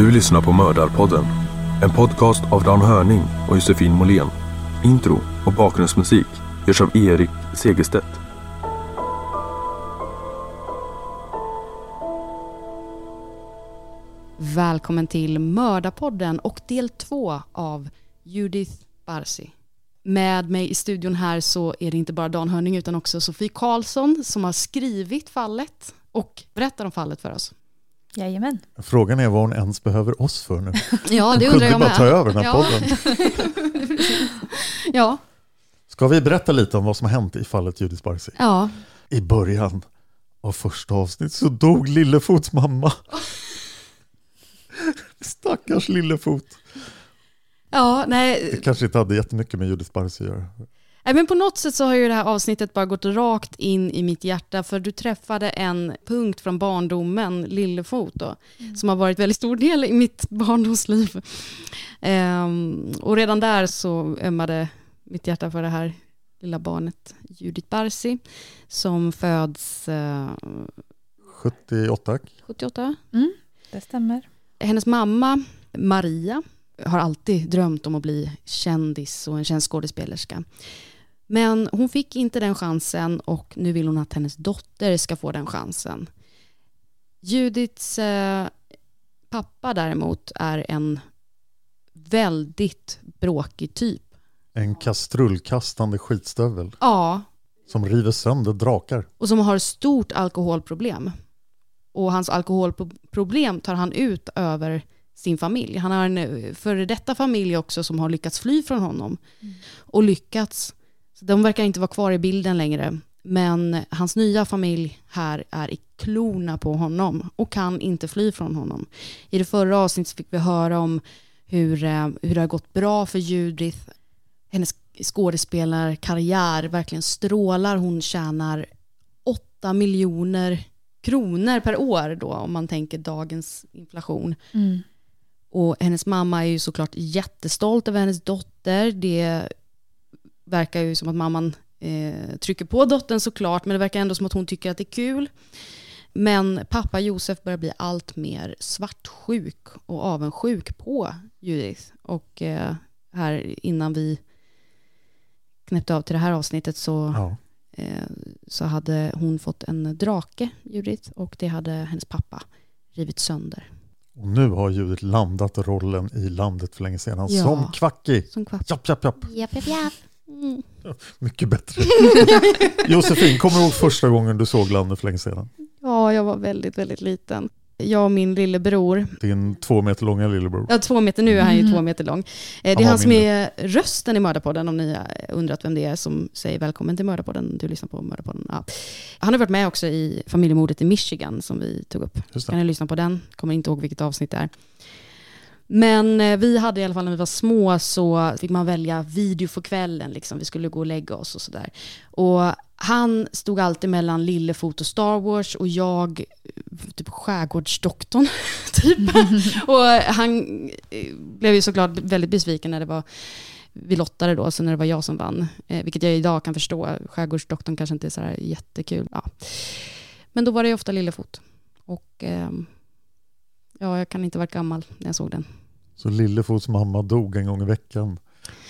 Du lyssnar på Mördarpodden. En podcast av Dan Hörning och Josefin Måhlén. Intro och bakgrundsmusik görs av Erik Segerstedt. Välkommen till Mördarpodden och del två av Judith Barsi. Med mig i studion här så är det inte bara Dan Hörning utan också Sofie Karlsson som har skrivit fallet och berättar om fallet för oss. Jajamän. Frågan är vad hon ens behöver oss för nu. Ja, det Hon undrar kunde jag bara med. ta över den här ja. podden. ja, Ska vi berätta lite om vad som har hänt i fallet Judith Barsi? ja. I början av första avsnitt så dog Lillefots mamma. Stackars Lillefot. Ja, nej, Det kanske inte hade jättemycket med Judith Barsi att göra. Nej, men på något sätt så har ju det här avsnittet bara gått rakt in i mitt hjärta för du träffade en punkt från barndomen, Lillefot då, som har varit väldigt stor del i mitt barndomsliv. Ehm, och redan där så ömmade mitt hjärta för det här lilla barnet Judith Barsi som föds eh, 78. 78. Mm, det stämmer. Hennes mamma Maria har alltid drömt om att bli kändis och en känd skådespelerska. Men hon fick inte den chansen och nu vill hon att hennes dotter ska få den chansen. Judiths eh, pappa däremot är en väldigt bråkig typ. En kastrullkastande skitstövel Ja, som river sönder drakar. och som har stort alkoholproblem. Och hans alkoholproblem tar han ut över sin familj. Han har en eh, före detta familj också som har lyckats fly från honom. Och lyckats. Så de verkar inte vara kvar i bilden längre. Men hans nya familj här är i klorna på honom och kan inte fly från honom. I det förra avsnittet fick vi höra om hur, eh, hur det har gått bra för Judith. Hennes skådespelarkarriär verkligen strålar. Hon tjänar 8 miljoner kronor per år då om man tänker dagens inflation. Mm. Och hennes mamma är ju såklart jättestolt över hennes dotter. Det verkar ju som att mamman eh, trycker på dottern såklart, men det verkar ändå som att hon tycker att det är kul. Men pappa Josef börjar bli allt mer svartsjuk och avundsjuk på Judith. Och eh, här innan vi knäppte av till det här avsnittet så, Ja. eh, så hade hon fått en drake, Judith, och det hade hennes pappa rivit sönder. Och nu har Judith landat rollen i landet för länge sedan Ja. som Kvacki. Som kvapp. Japp, japp, japp. Japp, japp, japp. Mm. Mycket bättre. Josefin, kommer du ihåg första gången du såg landet för länge sedan? Ja, jag var väldigt, väldigt liten. Jag och min lillebror, Din två meter långa lillebror. ja två meter, nu är han ju Mm. två meter lång. Eh, Det Han är var han som är rösten i Mördarpodden, om ni har undrat vem det är som säger välkommen till Mördarpodden. Du lyssnar på Mördarpodden. Ja. Han har varit med också i familjemordet i Michigan som vi tog upp. Just Kan ni lyssna på den? Kommer inte ihåg vilket avsnitt det är. Men eh, vi hade i alla fall när vi var små så fick man välja video för kvällen. Liksom. Vi skulle gå och lägga oss och sådär. Och han stod alltid mellan Lillefot och Star Wars och jag eh, typ skärgårdsdoktorn. typ. och han eh, blev ju såklart väldigt besviken när det var vi lottade då, så när det var jag som vann. Eh, vilket jag idag kan förstå. Skärgårdsdoktorn kanske inte är så här jättekul. Ja. Men då var det ju ofta Lillefot. Och ehm, ja, jag kan inte varit gammal när jag såg den. Så Lillefots mamma dog en gång i veckan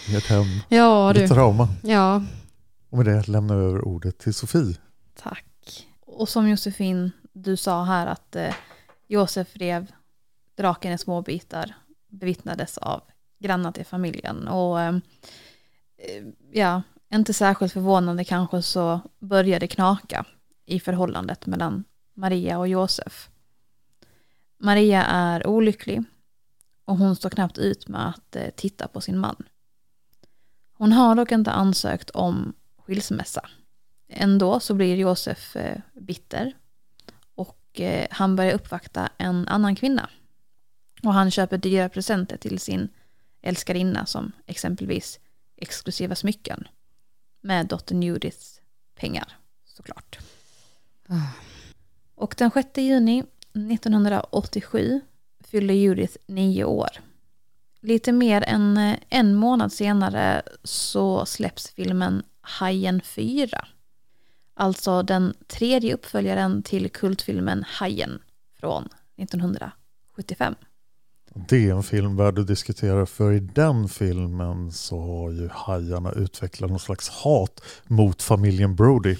i ett hem. Ja du. trauma. Ja, Och med det lämnar vi över ordet till Sofie. Tack. Och som Josefin, du sa här att eh, Josef rev draken i små bitar bevittnades av grannar till familjen. Och eh, eh, ja, inte särskilt förvånande kanske så började knaka i förhållandet mellan Maria och Josef. Maria är olycklig och hon står knappt ut med att eh, titta på sin man. Hon har dock inte ansökt om skilsmässa. Ändå så blir Josef eh, bitter och eh, han börjar uppvakta en annan kvinna. Och han köper dyra presenter till sin älskarinna som exempelvis exklusiva smycken med dottern Judiths pengar såklart. Och den 6 juni 1987 fyllde Judith nio år. Lite mer än eh, en månad senare så släpps filmen Hajen 4. Alltså den tredje uppföljaren till kultfilmen Hajen från 1975. Det är en film värd att diskutera för i den filmen så har ju hajarna utvecklat någon slags hat mot familjen Brody.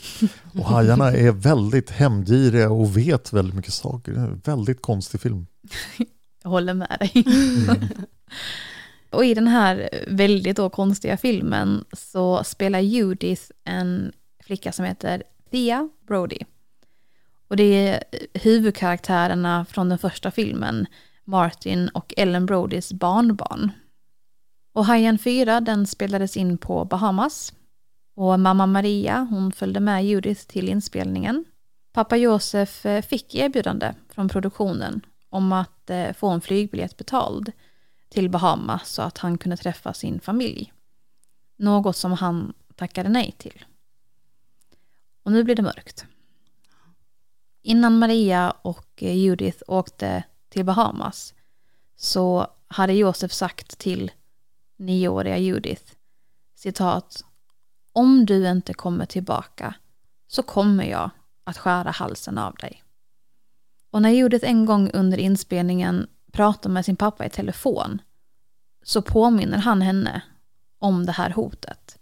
Och hajarna är väldigt hämndgiriga och vet väldigt mycket saker. Det är en väldigt konstig film. Jag håller med dig. och i den här väldigt då konstiga filmen så spelar Judith en flicka som heter Thea Brody. Och det är huvudkaraktärerna från den första filmen, Martin och Ellen Brodys barnbarn. Och Hajen 4 den spelades in på Bahamas. Och mamma Maria hon följde med Judith till inspelningen. Pappa Josef eh, fick erbjudande från produktionen om att eh, få en flygbiljett betald till Bahamas så att han kunde träffa sin familj. Något som han tackade nej till. Och nu blir det mörkt. Innan Maria och eh, Judith åkte till Bahamas så hade Josef sagt till nioåriga Judith citat Om du inte kommer tillbaka så kommer jag att skära halsen av dig. Och när Judith en gång under inspelningen pratar med sin pappa i telefon så påminner han henne om det här hotet.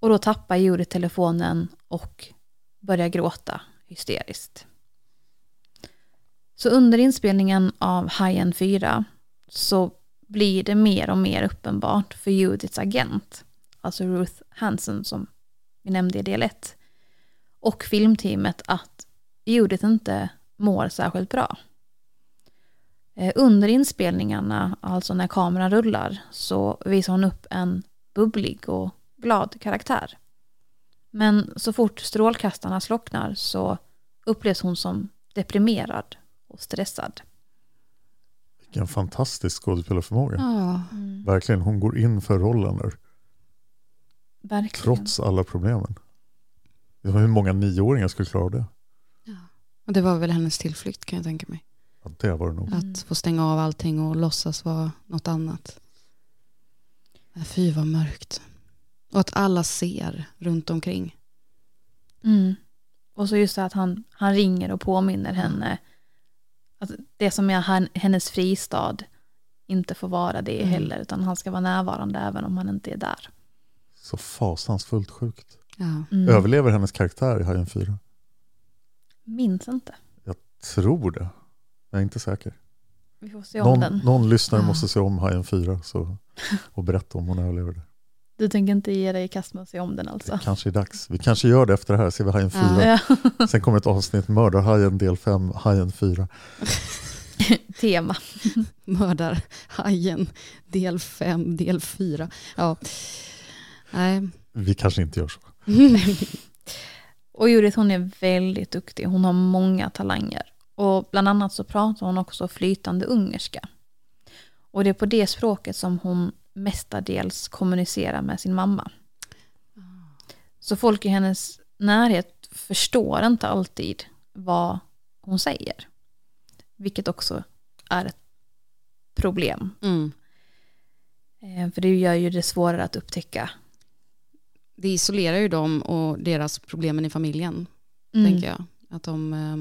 Och då tappar Judith telefonen och börjar gråta hysteriskt. Så under inspelningen av Hajen 4 så blir det mer och mer uppenbart för Judiths agent, alltså Ruth Hansen som vi nämnde i del 1, och filmteamet att Judith inte mår särskilt bra. Eh, under inspelningarna, alltså när kameran rullar, så visar hon upp en bubblig och glad karaktär. Men så fort strålkastarna slocknar så upplevs hon som deprimerad och stressad. Vilken fantastisk skådespelarförmåga. Ja. Verkligen, hon går in för rollen där. Verkligen. Trots alla problemen. Det var hur många nioåringar skulle klara det? Ja. Och det var väl hennes tillflykt kan jag tänka mig. Ja, det var det nog. Mm. Att få stänga av allting och låtsas vara något annat. Nej, Fy vad mörkt. Och att alla ser runt omkring. Mm. Och så just det att han, han ringer och påminner henne att det som är hennes fristad inte får vara det Mm. heller, utan han ska vara närvarande även om han inte är där. Så fasansfullt sjukt. Ja. Mm. Överlever hennes karaktär i Hajen 4? Minns inte. Tror det. Jag är inte säker. Vi får se om Någon, den. någon lyssnare Ja. måste se om Hajen 4 så, och berätta om hon överlever det. Du tänker inte ge dig i kast med att se om den Det alltså? kanske är dags. Vi kanske gör det efter det här, ser vi Hajen 4. Ja. Sen kommer ett avsnitt Mördarhajen del 5, Hajen 4. Tema. Mördarhajen del 5, del 4. Ja. Nej. Vi kanske inte gör så. Och Judith hon är väldigt duktig. Hon har många talanger. Och bland annat så pratar hon också flytande ungerska. Och det är på det språket som hon mestadels kommunicerar med sin mamma. Så folk i hennes närhet förstår inte alltid vad hon säger. Vilket också är ett problem. Mm. Eh, För det gör ju det svårare att upptäcka. Det isolerar ju dem och deras problemen i familjen, Mm. tänker jag. Att de... eh,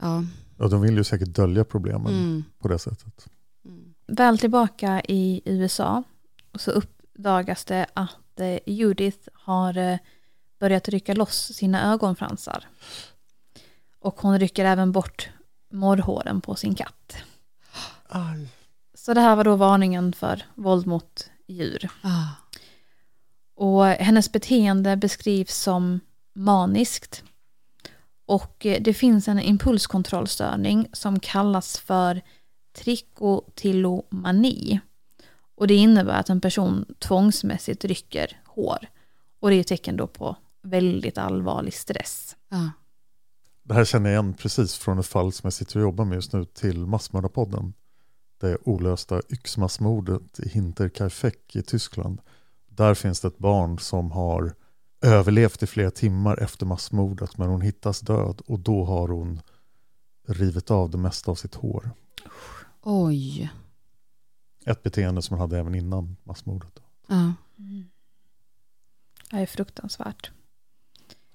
Ja. Ja, de vill ju säkert dölja problemen Mm. på det sättet. Väl tillbaka i USA så uppdagas det att eh, Judith har eh, börjat rycka loss sina ögonfransar. Och hon rycker även bort morrhåren på sin katt. Aj. Så det här var då varningen för våld mot djur. Ah. Och hennes beteende beskrivs som maniskt. Och eh, det finns en impulskontrollstörning som kallas för trikotillomani. Och det innebär att en person tvångsmässigt rycker hår. Och det är ett tecken då på väldigt allvarlig stress. Ja. Det här känner jag igen precis från ett fall som jag sitter och jobbar med just nu till Massmördarpodden. Det olösta yxmassmordet i Hinterkaifeck i Tyskland. Där finns det ett barn som har överlevt i flera timmar efter massmordet men hon hittas död och då har hon rivit av det mesta av sitt hår. Oj. Ett beteende som hon hade även innan massmordet. Ja. Det är fruktansvärt.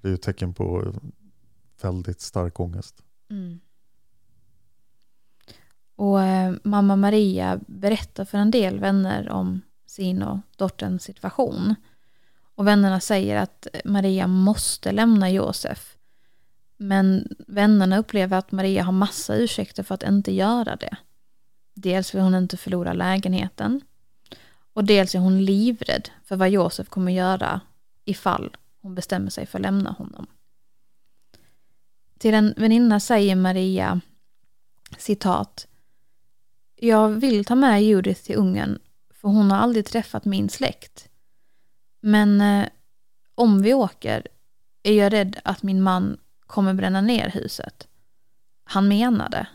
Det är ju ett tecken på väldigt stark ångest. Mm. Och eh, mamma Maria berättar för en del vänner om sin och dotterns situation. Och vännerna säger att Maria måste lämna Josef. Men vännerna upplever att Maria har massa ursäkter för att inte göra det. Dels vill hon inte förlora lägenheten. Och dels är hon livrädd för vad Josef kommer göra ifall hon bestämmer sig för att lämna honom. Till en väninna säger Maria citat Jag vill ta med Judith till Ungern för hon har aldrig träffat min släkt. Men eh, om vi åker är jag rädd att min man kommer bränna ner huset. Han menade.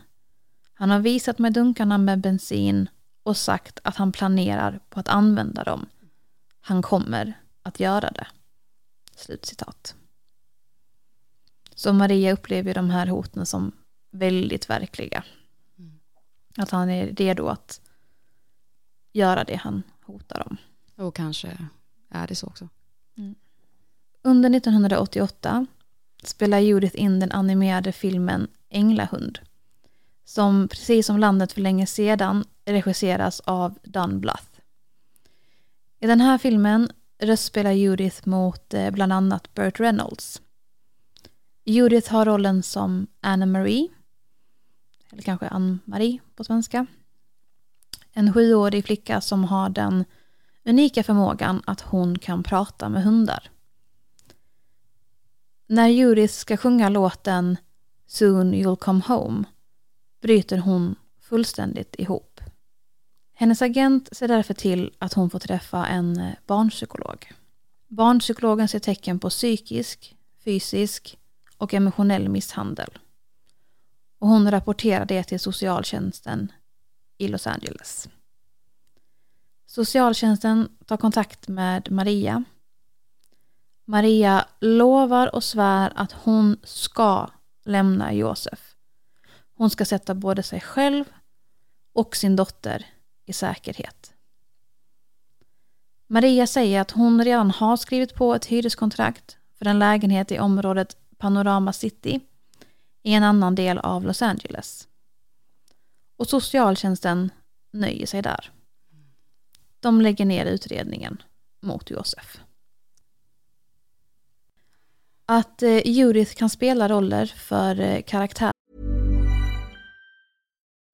Han har visat mig dunkarna med bensin och sagt att han planerar på att använda dem. Han kommer att göra det. Slutcitat. Så Maria upplever de här hoten som väldigt verkliga. Att han är redo att göra det han hotar om. Och kanske är det så också. Under 1988 spelar Judith in den animerade filmen Änglahund. Som precis som Landet för länge sedan regisseras av Dan Bluth. I den här filmen röstspelar Judith mot eh, bland annat Burt Reynolds. Judith har rollen som Anna Marie, eller kanske Ann-Marie på svenska. En sjuårig flicka som har den unika förmågan att hon kan prata med hundar. När Judith ska sjunga låten Soon you'll come home bryter hon fullständigt ihop. Hennes agent ser därför till att hon får träffa en eh, barnpsykolog. Barnpsykologen ser tecken på psykisk, fysisk och emotionell misshandel. Och hon rapporterar det till socialtjänsten i Los Angeles. Socialtjänsten tar kontakt med Maria. Maria lovar och svär att hon ska lämna Josef. Hon ska sätta både sig själv och sin dotter i säkerhet. Maria säger att hon redan har skrivit på ett hyreskontrakt för en lägenhet i området Panorama City i en annan del av Los Angeles. Och socialtjänsten nöjer sig där. De lägger ner utredningen mot Josef. Att eh, Judith kan spela roller för eh, karaktär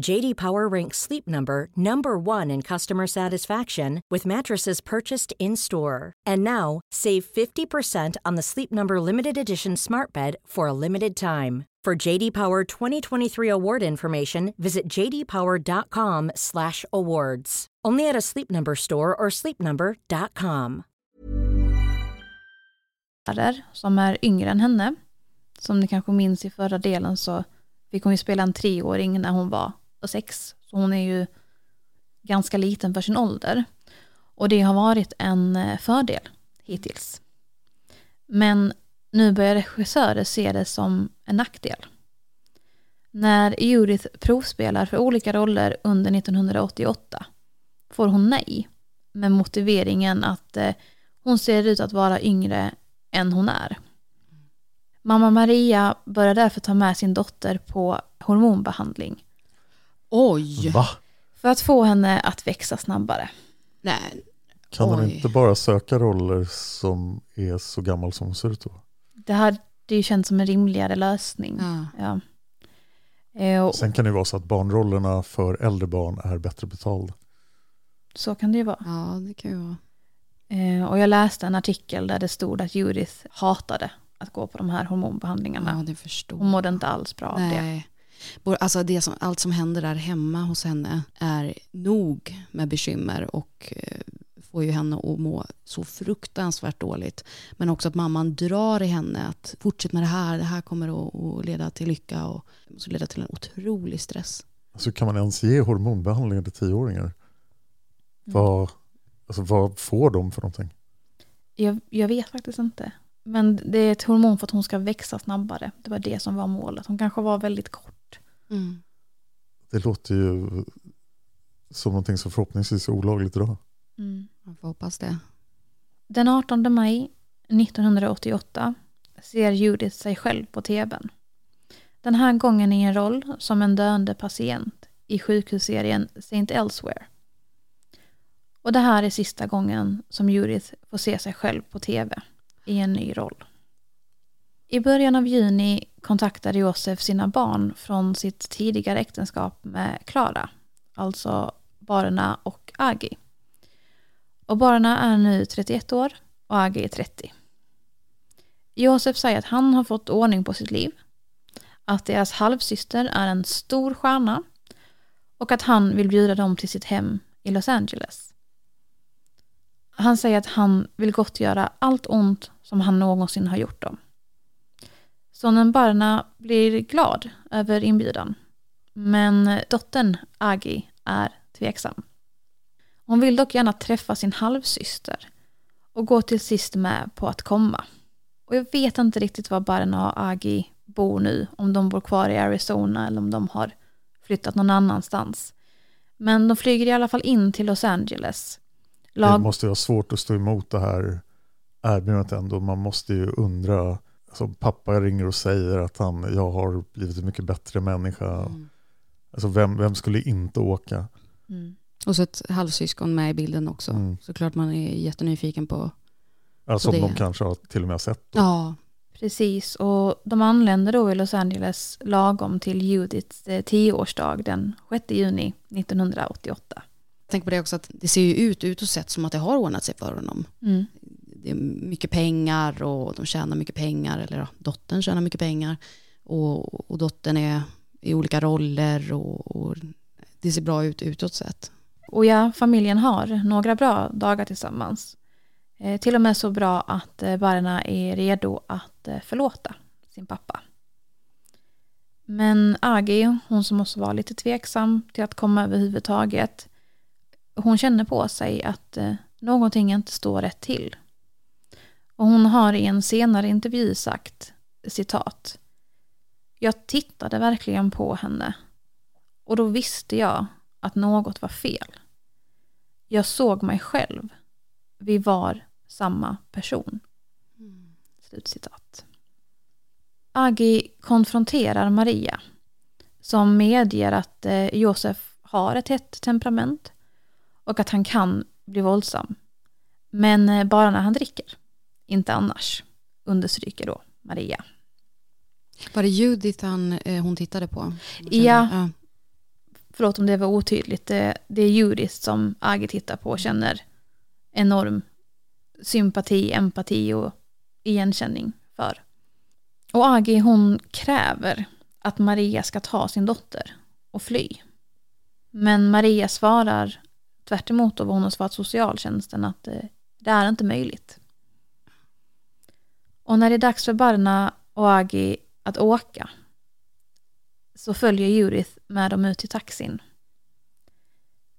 JD Power ranks Sleep Number number 1 in customer satisfaction with mattresses purchased in-store. And now, save 50% on the Sleep Number limited edition Smart Bed for a limited time. For JD Power 2023 award information, visit jdpower.com/awards. Only at a Sleep Number store or sleepnumber.com. som är yngre än henne. Som ni kanske minns i förra delen så fick hon ju spela en treåring när hon var sex. Så hon är ju ganska liten för sin ålder. Och det har varit en eh, fördel hittills. Men nu börjar regissörer se det som en nackdel. När Judith provspelar för olika roller under 1988 får hon nej med motiveringen att eh, hon ser ut att vara yngre än hon är. Mamma Maria börjar därför ta med sin dotter på hormonbehandling. Oj! Va? För att få henne att växa snabbare. Nej. Kan hon inte bara söka roller som är så gammal som hon ser ut då? Det hade ju känts som en rimligare lösning. Ja. Ja. Eh, Sen kan det vara så att barnrollerna för äldre barn är bättre betalda. så kan det ju vara. Ja, det kan ju vara. Eh, och jag läste en artikel där det stod att Judith hatade att gå på de här hormonbehandlingarna. Ja, det förstår Hon mådde inte alls bra av det. Alltså det som, allt som händer där hemma hos henne är nog med bekymmer och eh, får ju henne att må så fruktansvärt dåligt. Men också att mamman drar i henne att fortsätt med det här, det här kommer att, att leda till lycka och måste leda till en otrolig stress. Alltså kan man ens ge hormonbehandlingar till tioåringar? Mm. Vad, alltså, vad får de för någonting? Jag, jag vet faktiskt inte. Men det är ett hormon för att hon ska växa snabbare. Det var det som var målet. Hon kanske var väldigt kort. Mm. Det låter ju som någonting som förhoppningsvis är olagligt idag. Mm. Man får hoppas det. Den 18 maj 1988 ser Judith sig själv på tvn. Den här gången i en roll som en döende patient i sjukhusserien Saint Elsewhere. Och det här är sista gången som Judith får se sig själv på tv i en ny roll. I början av juni kontaktade Josef sina barn från sitt tidigare äktenskap med Klara, alltså Barna och Agi. Och Barna är nu 31 år och Agi är 30. Josef säger att han har fått ordning på sitt liv, att deras halvsyster är en stor stjärna och att han vill bjuda dem till sitt hem i Los Angeles. Han säger att han vill gottgöra allt ont som han någonsin har gjort dem. Sonen Barna blir glad över inbjudan. Men dottern Agi är tveksam. Hon vill dock gärna träffa sin halvsyster och går till sist med på att komma. Och jag vet inte riktigt var Barna och Agi bor nu, om de bor kvar i Arizona eller om de har flyttat någon annanstans. Men de flyger i alla fall in till Los Angeles. Det måste vara svårt att stå emot det här erbjudandet ändå. Man måste ju undra. Alltså, pappa ringer och säger att han, jag har blivit en mycket bättre människa. Mm. Alltså, vem, vem skulle inte åka? Mm. Och så ett halvsyskon med i bilden också. Mm. Såklart man är jättenyfiken på. Alltså på om det. de kanske har till och med sett. Ja, Precis, och de anländer då i Los Angeles lagom till Judiths eh, tioårsdag den 6 juni 1988. tänk på det också att det ser ju ut utåt sett som att det har ordnat sig för honom. Mm. Det är mycket pengar och de tjänar mycket pengar, eller ja, dottern tjänar mycket pengar. Och, och dottern är i olika roller och, och det ser bra ut utåt sett. Och ja, familjen har några bra dagar tillsammans. Eh, till och med så bra att eh, Barna är redo att eh, förlåta sin pappa. Men Agi, hon som också var lite tveksam till att komma överhuvudtaget, hon känner på sig att eh, någonting inte står rätt till. Och hon har i en senare intervju sagt, citat, Jag tittade verkligen på henne och då visste jag att något var fel. Jag såg mig själv. Vi var samma person. Slutcitat. Agi konfronterar Maria som medger att eh, Josef har ett hett temperament och att han kan bli våldsam. Men eh, bara när han dricker, inte annars, understryker då Maria. Var det Judith han, eh, hon tittade på? Ja. ja. Förlåt om det var otydligt. Det, det är Judith som Agi tittar på och känner enorm sympati, empati och igenkänning för. Och Agi hon kräver att Maria ska ta sin dotter och fly. Men Maria svarar tvärt emot vad hon har svarat socialtjänsten att eh, det är inte möjligt. Och när det är dags för Barna och Agi att åka så följer Judith med dem ut till taxin.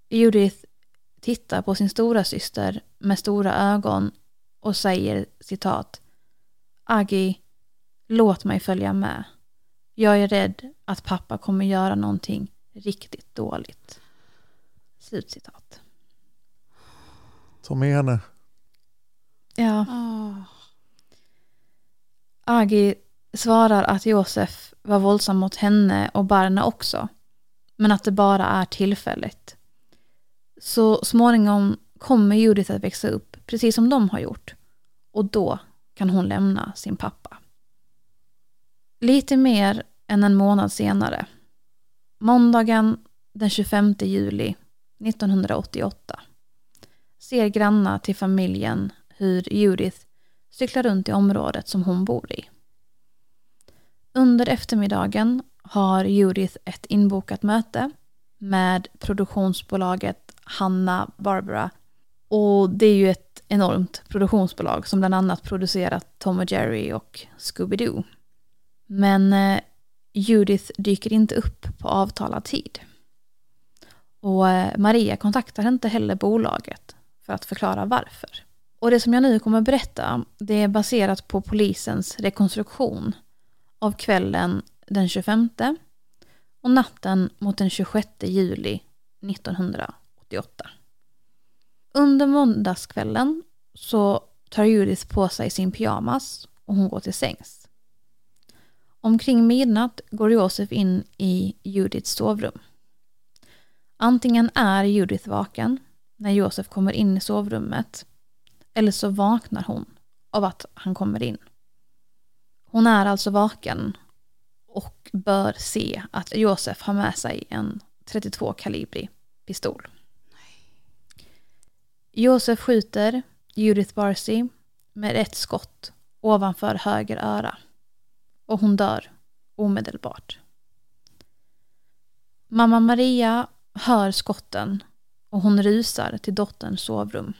Judith tittar på sin stora syster med stora ögon och säger citat Agi, låt mig följa med. Jag är rädd att pappa kommer göra någonting riktigt dåligt. Slutcitat. Ta med henne. Ja. Agi svarar att Josef var våldsam mot henne och Barna också. Men att det bara är tillfälligt. Så småningom kommer Judith att växa upp, precis som de har gjort. Och då kan hon lämna sin pappa. Lite mer än en månad senare, måndagen den 25 juli 1988, ser grannar till familjen hur Judith cyklar runt i området som hon bor i. Under eftermiddagen har Judith ett inbokat möte med produktionsbolaget Hanna Barbara. Och det är ju ett enormt produktionsbolag som bland annat producerat Tom och Jerry och Scooby-Doo. Men eh, Judith dyker inte upp på avtalad tid. Och eh, Maria kontaktar inte heller bolaget för att förklara varför. Och det som jag nu kommer berätta, det är baserat på polisens rekonstruktion av kvällen den 25 och natten mot den 26 juli 1988. Under måndagskvällen så tar Judith på sig sin pyjamas och hon går till sängs. Omkring midnatt går Josef in i Judiths sovrum. Antingen är Judith vaken när Josef kommer in i sovrummet eller så vaknar hon av att han kommer in. Hon är alltså vaken och bör se att Josef har med sig en 32 kalibrig pistol. Josef skjuter Judith Barcy med ett skott ovanför höger öra och hon dör omedelbart. Mamma Maria hör skotten och hon rusar till dotterns sovrum.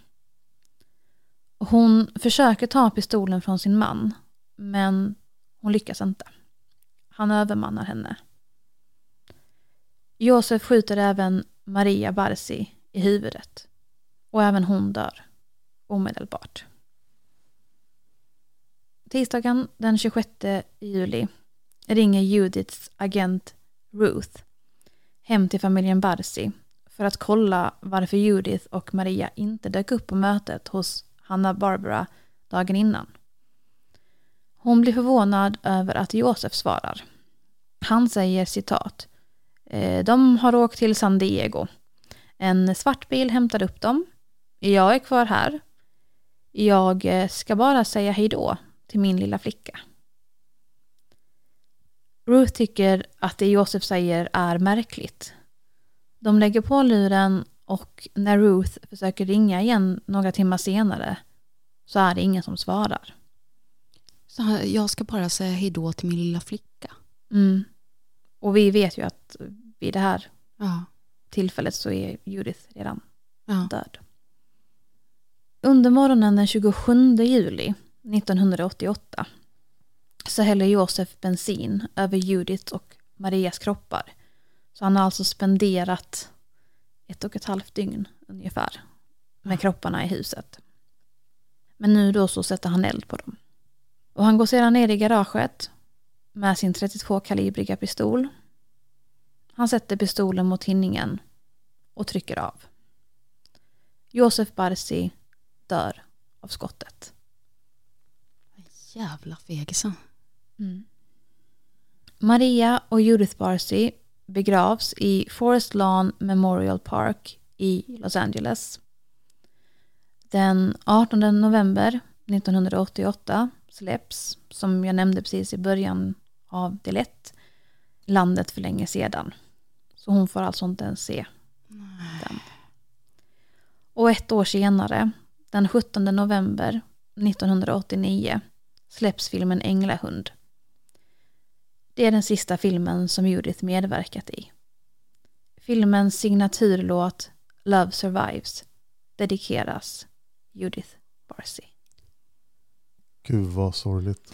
Hon försöker ta pistolen från sin man men hon lyckas inte. Han övermannar henne. Josef skjuter även Maria Barsi i huvudet. Och även hon dör. Omedelbart. Tisdagen den 26 juli ringer Judiths agent Ruth hem till familjen Barsi för att kolla varför Judith och Maria inte dök upp på mötet hos Hanna Barbara dagen innan. Hon blir förvånad över att Josef svarar. Han säger citat. Eh, de har åkt till San Diego. En svart bil hämtar upp dem. Jag är kvar här. Jag eh, ska bara säga hej då till min lilla flicka. Ruth tycker att det Josef säger är märkligt. De lägger på luren och när Ruth försöker ringa igen några timmar senare så är det ingen som svarar. Så jag ska bara säga hej då till min lilla flicka. Mm. Och vi vet ju att vid det här Ja. tillfället så är Judith redan Ja. död. Under morgonen den 27 juli 1988 så häller Josef bensin över Judith och Marias kroppar. Så han har alltså spenderat ett och ett halvt dygn ungefär med kropparna i huset. Men nu då så sätter han eld på dem. Och han går sedan ner i garaget med sin 32-kalibriga pistol. Han sätter pistolen mot tinningen och trycker av. Josef Barsi dör av skottet. Jävla fegisar. Maria och Judith Barsi begravs i Forest Lawn Memorial Park i Los Angeles. Den 18 november 1988 släpps, som jag nämnde precis i början av del 1, landet för länge sedan. Så hon får alltså inte ens se den. Och ett år senare, den 17 november 1989, släpps filmen Änglahund. Det är den sista filmen som Judith medverkat i. Filmens signaturlåt Love Survives dedikeras Judith Barsi. Gud vad sorgligt.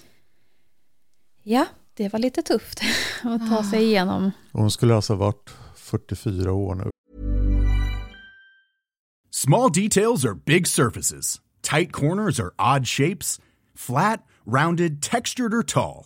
Ja, det var lite tufft att ta sig igenom. Hon skulle alltså varit 44 år nu. Small details are big surfaces. Tight corners are odd shapes. Flat, rounded, textured, or tall.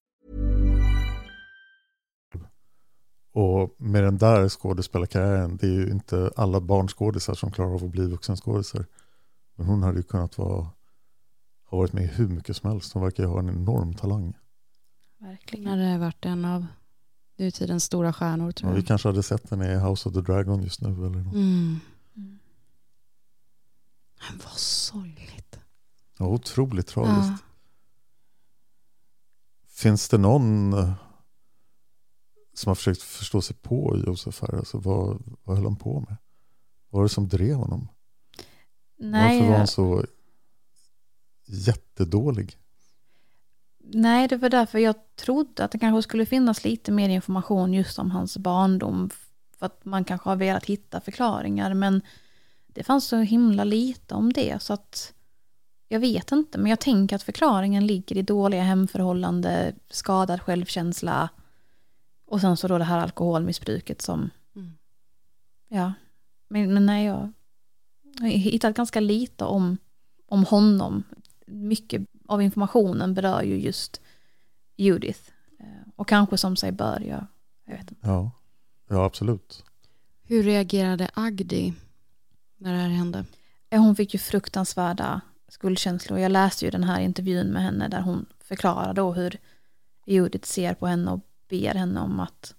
Och med den där skådespelarkarriären, det är ju inte alla barnskådisar som klarar av att bli vuxenskådisar. Men hon hade ju kunnat vara, ha varit med i hur mycket som helst. Hon verkar ju ha en enorm talang. Verkligen. Hon hade varit en av nutidens stora stjärnor tror Ja, jag. vi kanske hade sett henne i House of the Dragon just nu. Eller något. Mm. Men vad sorgligt. Ja, otroligt tragiskt. Ja. Finns det någon eh, som har försökt förstå sig på Josef här? Alltså, vad, vad höll han på med? Vad var det som drev honom? Nej, Varför var han så jättedålig? Nej, det var därför jag trodde att det kanske skulle finnas lite mer information just om hans barndom. för att man kanske har velat hitta förklaringar. Men det fanns så himla lite om det. Så att jag vet inte. Men jag tänker att förklaringen ligger i dåliga hemförhållande, skadad självkänsla. Och sen så då det här alkoholmissbruket som... Mm. Ja. Men, men nej, jag har hittat ganska lite om, om honom. Mycket av informationen berör ju just Judith. Eh, Och kanske som sig bör, jag, jag vet inte. Ja, ja absolut. Hur reagerade Agdi när det här hände? Eh, Hon fick ju fruktansvärda skuldkänslor. Jag läste ju den här intervjun med henne där hon förklarar då hur Judith ser på henne och ber henne om att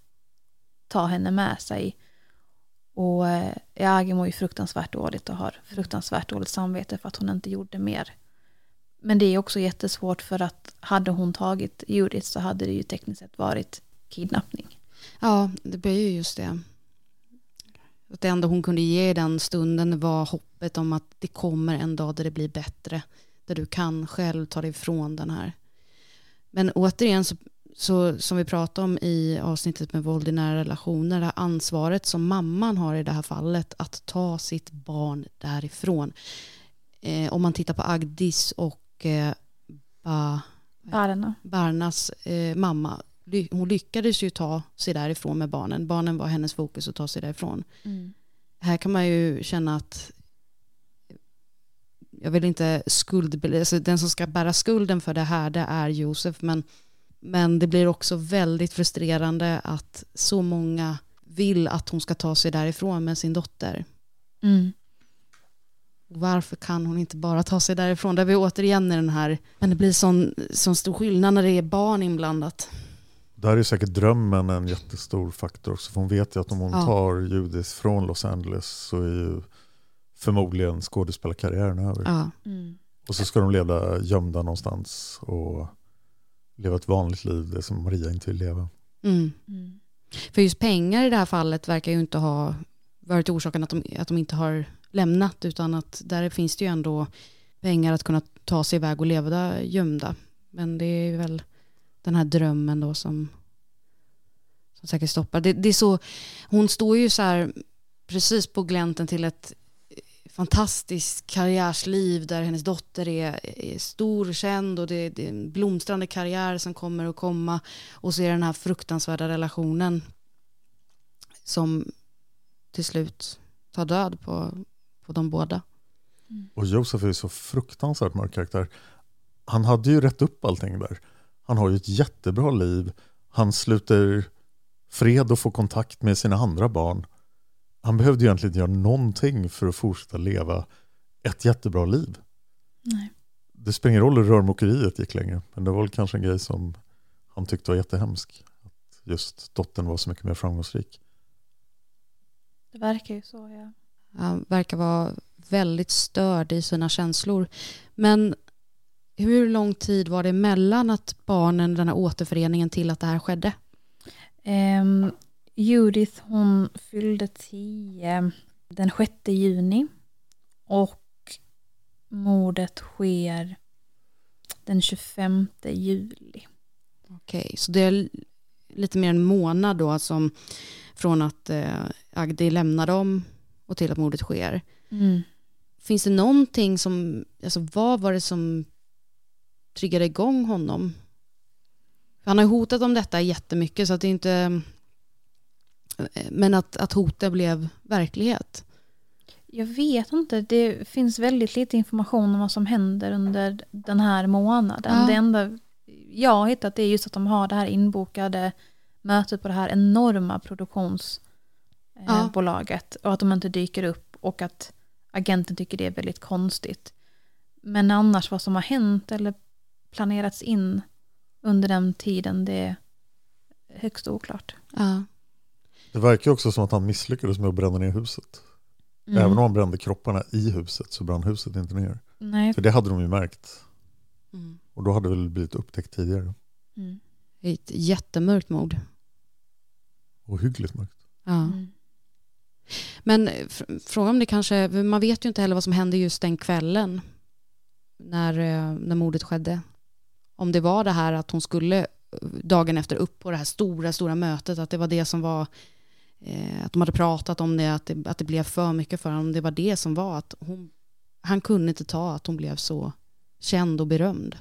ta henne med sig. Och eh, mår ju fruktansvärt dåligt och har fruktansvärt dåligt samvete för att hon inte gjorde mer. Men det är också jättesvårt för att hade hon tagit Judith så hade det ju tekniskt sett varit kidnappning. Ja, det blir ju just det. Att det enda hon kunde ge i den stunden var hoppet om att det kommer en dag där det blir bättre. Där du kan själv ta dig ifrån den här. Men återigen, så, så, som vi pratade om i avsnittet med våld i nära relationer, det här ansvaret som mamman har i det här fallet att ta sitt barn därifrån. Eh, om man tittar på Agdis och eh, ba, Barna. Barnas eh, mamma, ly- hon lyckades ju ta sig därifrån med barnen. Barnen var hennes fokus att ta sig därifrån. Mm. Här kan man ju känna att jag vill inte skuld, alltså den som ska bära skulden för det här det är Josef men, men det blir också väldigt frustrerande att så många vill att hon ska ta sig därifrån med sin dotter. Mm. Varför kan hon inte bara ta sig därifrån? Där vi återigen i den här, men det blir sån, sån stor skillnad när det är barn inblandat. Där är säkert drömmen en jättestor faktor också. För hon vet ju att om hon Ja. tar Judith från Los Angeles så är ju förmodligen skådespelarkarriären över. Ja. Mm. Och så ska de leva gömda någonstans och leva ett vanligt liv, det som Maria inte vill leva. Mm. Mm. För just pengar i det här fallet verkar ju inte ha varit orsaken att de, att de inte har lämnat utan att där finns det ju ändå pengar att kunna ta sig iväg och leva där gömda. Men det är väl den här drömmen då som, som säkert stoppar. Det, det är så, hon står ju så här precis på glänten till ett fantastiskt karriärsliv där hennes dotter är, är stor och känd och det, det är en blomstrande karriär som kommer att komma och så är det den här fruktansvärda relationen som till slut tar död på, på de båda. Mm. Och Josef är ju så fruktansvärt mörk karaktär. Han hade ju rätt upp allting där. Han har ju ett jättebra liv. Han sluter fred och får kontakt med sina andra barn. Han behövde ju egentligen inte göra någonting för att fortsätta leva ett jättebra liv. Nej. Det spelar ingen roll hur rörmokeriet gick länge. Men det var väl kanske en grej som han tyckte var jättehemsk. Att just dottern var så mycket mer framgångsrik. Det verkar ju så, ja. Han verkar vara väldigt störd i sina känslor. Men hur lång tid var det mellan att barnen, den här återföreningen till att det här skedde? Ehm, Judith hon fyllde 10 den 6 juni och mordet sker den 25 juli. Okej, så det är lite mer en månad då som från att eh, Agdi lämnar dem och till att mordet sker. Mm. Finns det någonting som, alltså vad var det som triggade igång honom? Han har hotat om detta jättemycket så att det inte, men att, att hotet blev verklighet. Jag vet inte, det finns väldigt lite information om vad som händer under den här månaden. Ja. Det enda jag har hittat är just att de har det här inbokade mötet på det här enorma produktionsbolaget och att de inte dyker upp och att agenten tycker det är väldigt konstigt. Men annars vad som har hänt eller planerats in under den tiden det är högst oklart. Ja. Det verkar också som att han misslyckades med att bränna ner huset. Mm. Även om han brände kropparna i huset så brann huset inte ner. Nej. För det hade de ju märkt. Mm. Och då hade det väl blivit upptäckt tidigare. Mm. Ett jättemörkt mord. Och hyggligt mörkt. Ja. Mm. Men fr- frågan om det kanske, man vet ju inte heller vad som hände just den kvällen när, eh, när mordet skedde. Om det var det här att hon skulle eh, dagen efter upp på det här stora, stora mötet, att det var det som var eh, att de hade pratat om det att, det, att det blev för mycket för honom. Det var det som var att hon, han kunde inte ta att hon blev så känd och berömd.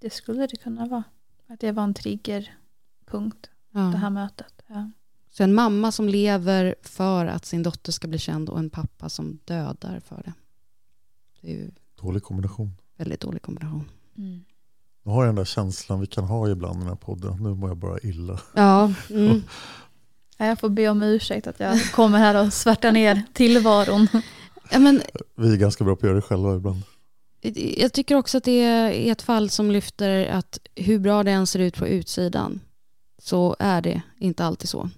Det skulle det kunna vara. Att det var en triggerpunkt, Ja. det här mötet. Ja. Så en mamma som lever för att sin dotter ska bli känd och en pappa som dödar för det. Det är ju Dålig kombination. väldigt dålig kombination. Mm. Nu har jag den där känslan vi kan ha ibland i den här podden. Nu mår jag bara illa. Ja, mm. Ja, Jag får be om ursäkt att jag kommer här och svärtar ner tillvaron. ja, men Vi är ganska bra på att göra det själva ibland. Jag tycker också att det är ett fall som lyfter att hur bra det än ser ut på utsidan så är det inte alltid så.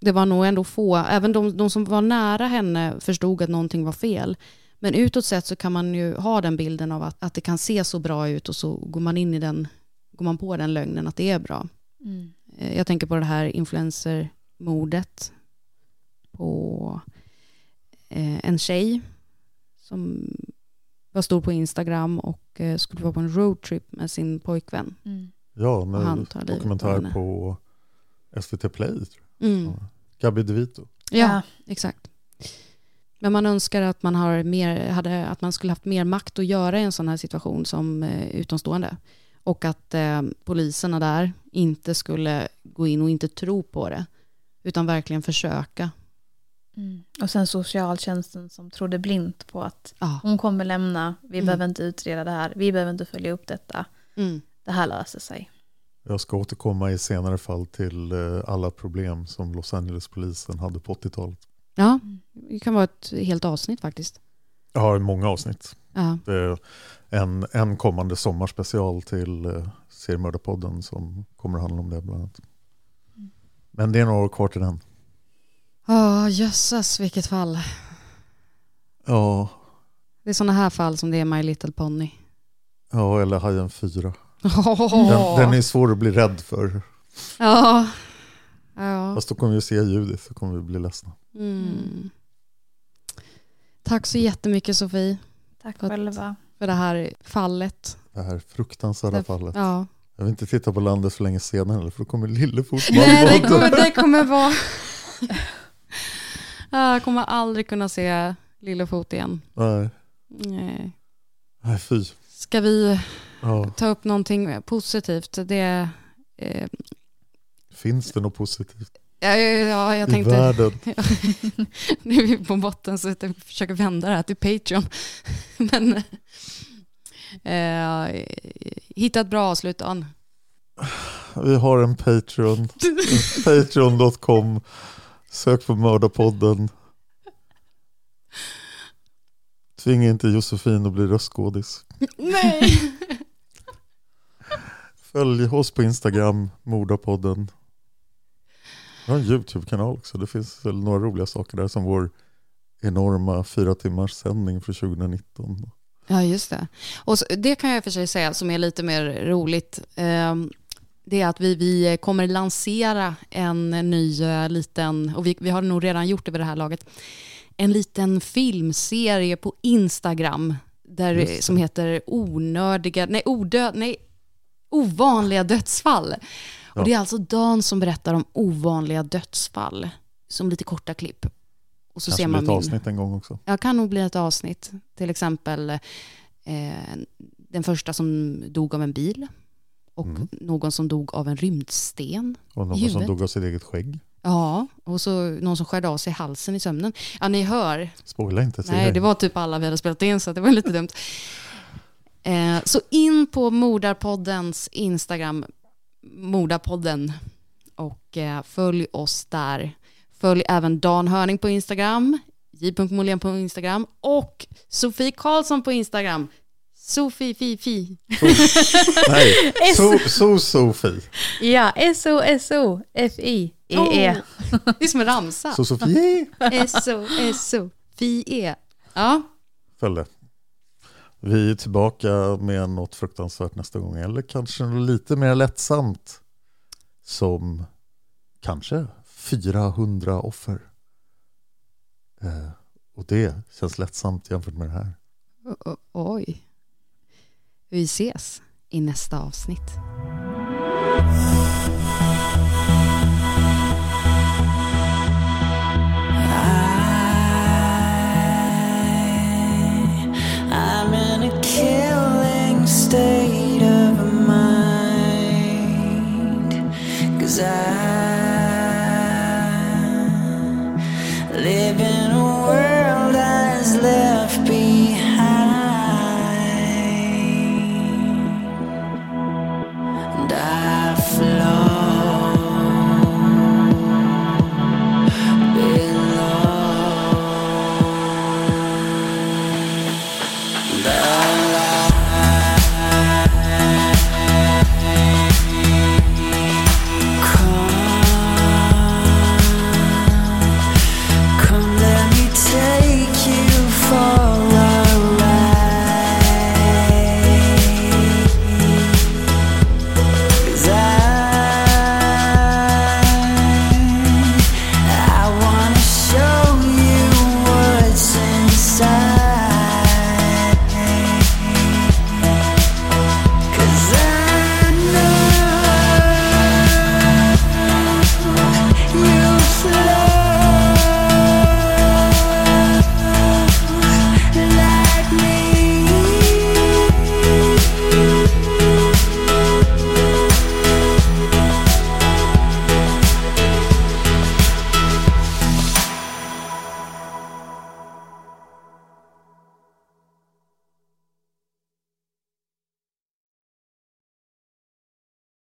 Det var nog ändå få, även de, de som var nära henne förstod att någonting var fel. Men utåt sett så kan man ju ha den bilden av att, att det kan se så bra ut och så går man in i den, går man på den lögnen att det är bra. Mm. Eh, Jag tänker på det här influencermordet på eh, en tjej som var stor på Instagram och eh, skulle vara på en roadtrip med sin pojkvän. Mm. Ja, med dokumentär på SVT Play. Tror jag. Mm. Ja. Gabi DeVito. Ja, Ja. exakt. Men man önskar att man, har mer, hade, att man skulle haft mer makt att göra i en sån här situation som utomstående. Och att eh, poliserna där inte skulle gå in och inte tro på det. Utan verkligen försöka. Mm. Och sen socialtjänsten som trodde blint på att Ja. hon kommer lämna, vi Mm. behöver inte utreda det här, vi behöver inte följa upp detta, Mm. det här löser sig. Jag ska återkomma i senare fall till eh, alla problem som Los Angeles-polisen hade på 80-talet. Ja, det kan vara ett helt avsnitt faktiskt. Har många avsnitt. Ja. Det är en, en kommande sommarspecial till eh, seriemördarpodden som kommer att handla om det bland annat. Men det är några år kvar till den. Ja, jösses vilket fall. Ja, Det är sådana här fall som det är My Little Pony. ja eller Hajen 4. Oh. Den, den är svår att bli rädd för. Ja. ja. Fast då kommer vi se Judith så kommer vi bli ledsna. Mm. Tack så jättemycket Sofie Tack För själva. för det här fallet. Det här fruktansvärda fallet. Ja. Jag vill inte titta på landet så länge senare för då kommer Lillefot Nej, det kommer, det kommer vara... Jag kommer aldrig kunna se Lillefot igen. Nej, Nej. nej fy. Ska vi Ja. ta upp någonting positivt? Det... Eh, Finns det något positivt ja, ja, jag i tänkte... världen? nu är vi på botten så jag försöker vända det här till Patreon. Men eh, hitta ett bra avslut Dan. Vi har en Patreon. Patreon.com. Sök på Mördarpodden. Tvinga inte Josefin att bli röstskådis. Nej! Följ oss på Instagram, Mordarpodden. Vi har en YouTube-kanal också. Det finns väl några roliga saker där som vår enorma fyra timmars sändning för 2019. Ja, just det. Och så, det kan jag för sig säga som är lite mer roligt. ehm, det är att vi, vi kommer lansera en ny eh, liten, och vi, vi har nog redan gjort det vid det här laget, en liten filmserie på Instagram där, som heter onördiga, nej, odö, nej, ovanliga dödsfall. Och det är alltså Dan som berättar om ovanliga dödsfall som lite korta klipp. Och så Kanske ser blir man ett min, avsnitt en gång också. Ja, kan nog bli ett avsnitt. Till exempel eh, den första som dog av en bil och Mm. någon som dog av en rymdsten. Och någon som dog av sitt eget skägg. Ja, och så någon som skärde av sig halsen i sömnen. Ja, ni hör. Spoila inte. Nej, jag. det var typ alla vi hade spelat in så det var lite dumt. Eh, så in på Mordarpoddens Instagram, Mordarpodden, och eh, följ oss där. Följ även Dan Hörning på Instagram, j.molén på Instagram och Sofie Karlsson på Instagram. Sofie Fifi. Nej, so, so Sofie. Ja, S-O-S-O-F-I-E-E. Oh, det är som en ramsa. Så Sofie. S-O-S-O. Fie. Ja, Följde. Vi är tillbaka med något fruktansvärt nästa gång. Eller kanske något lite mer lättsamt. Som kanske 400 offer. Eh, och det känns lättsamt jämfört med det här. O- o- oj. Vi ses i nästa avsnitt. inside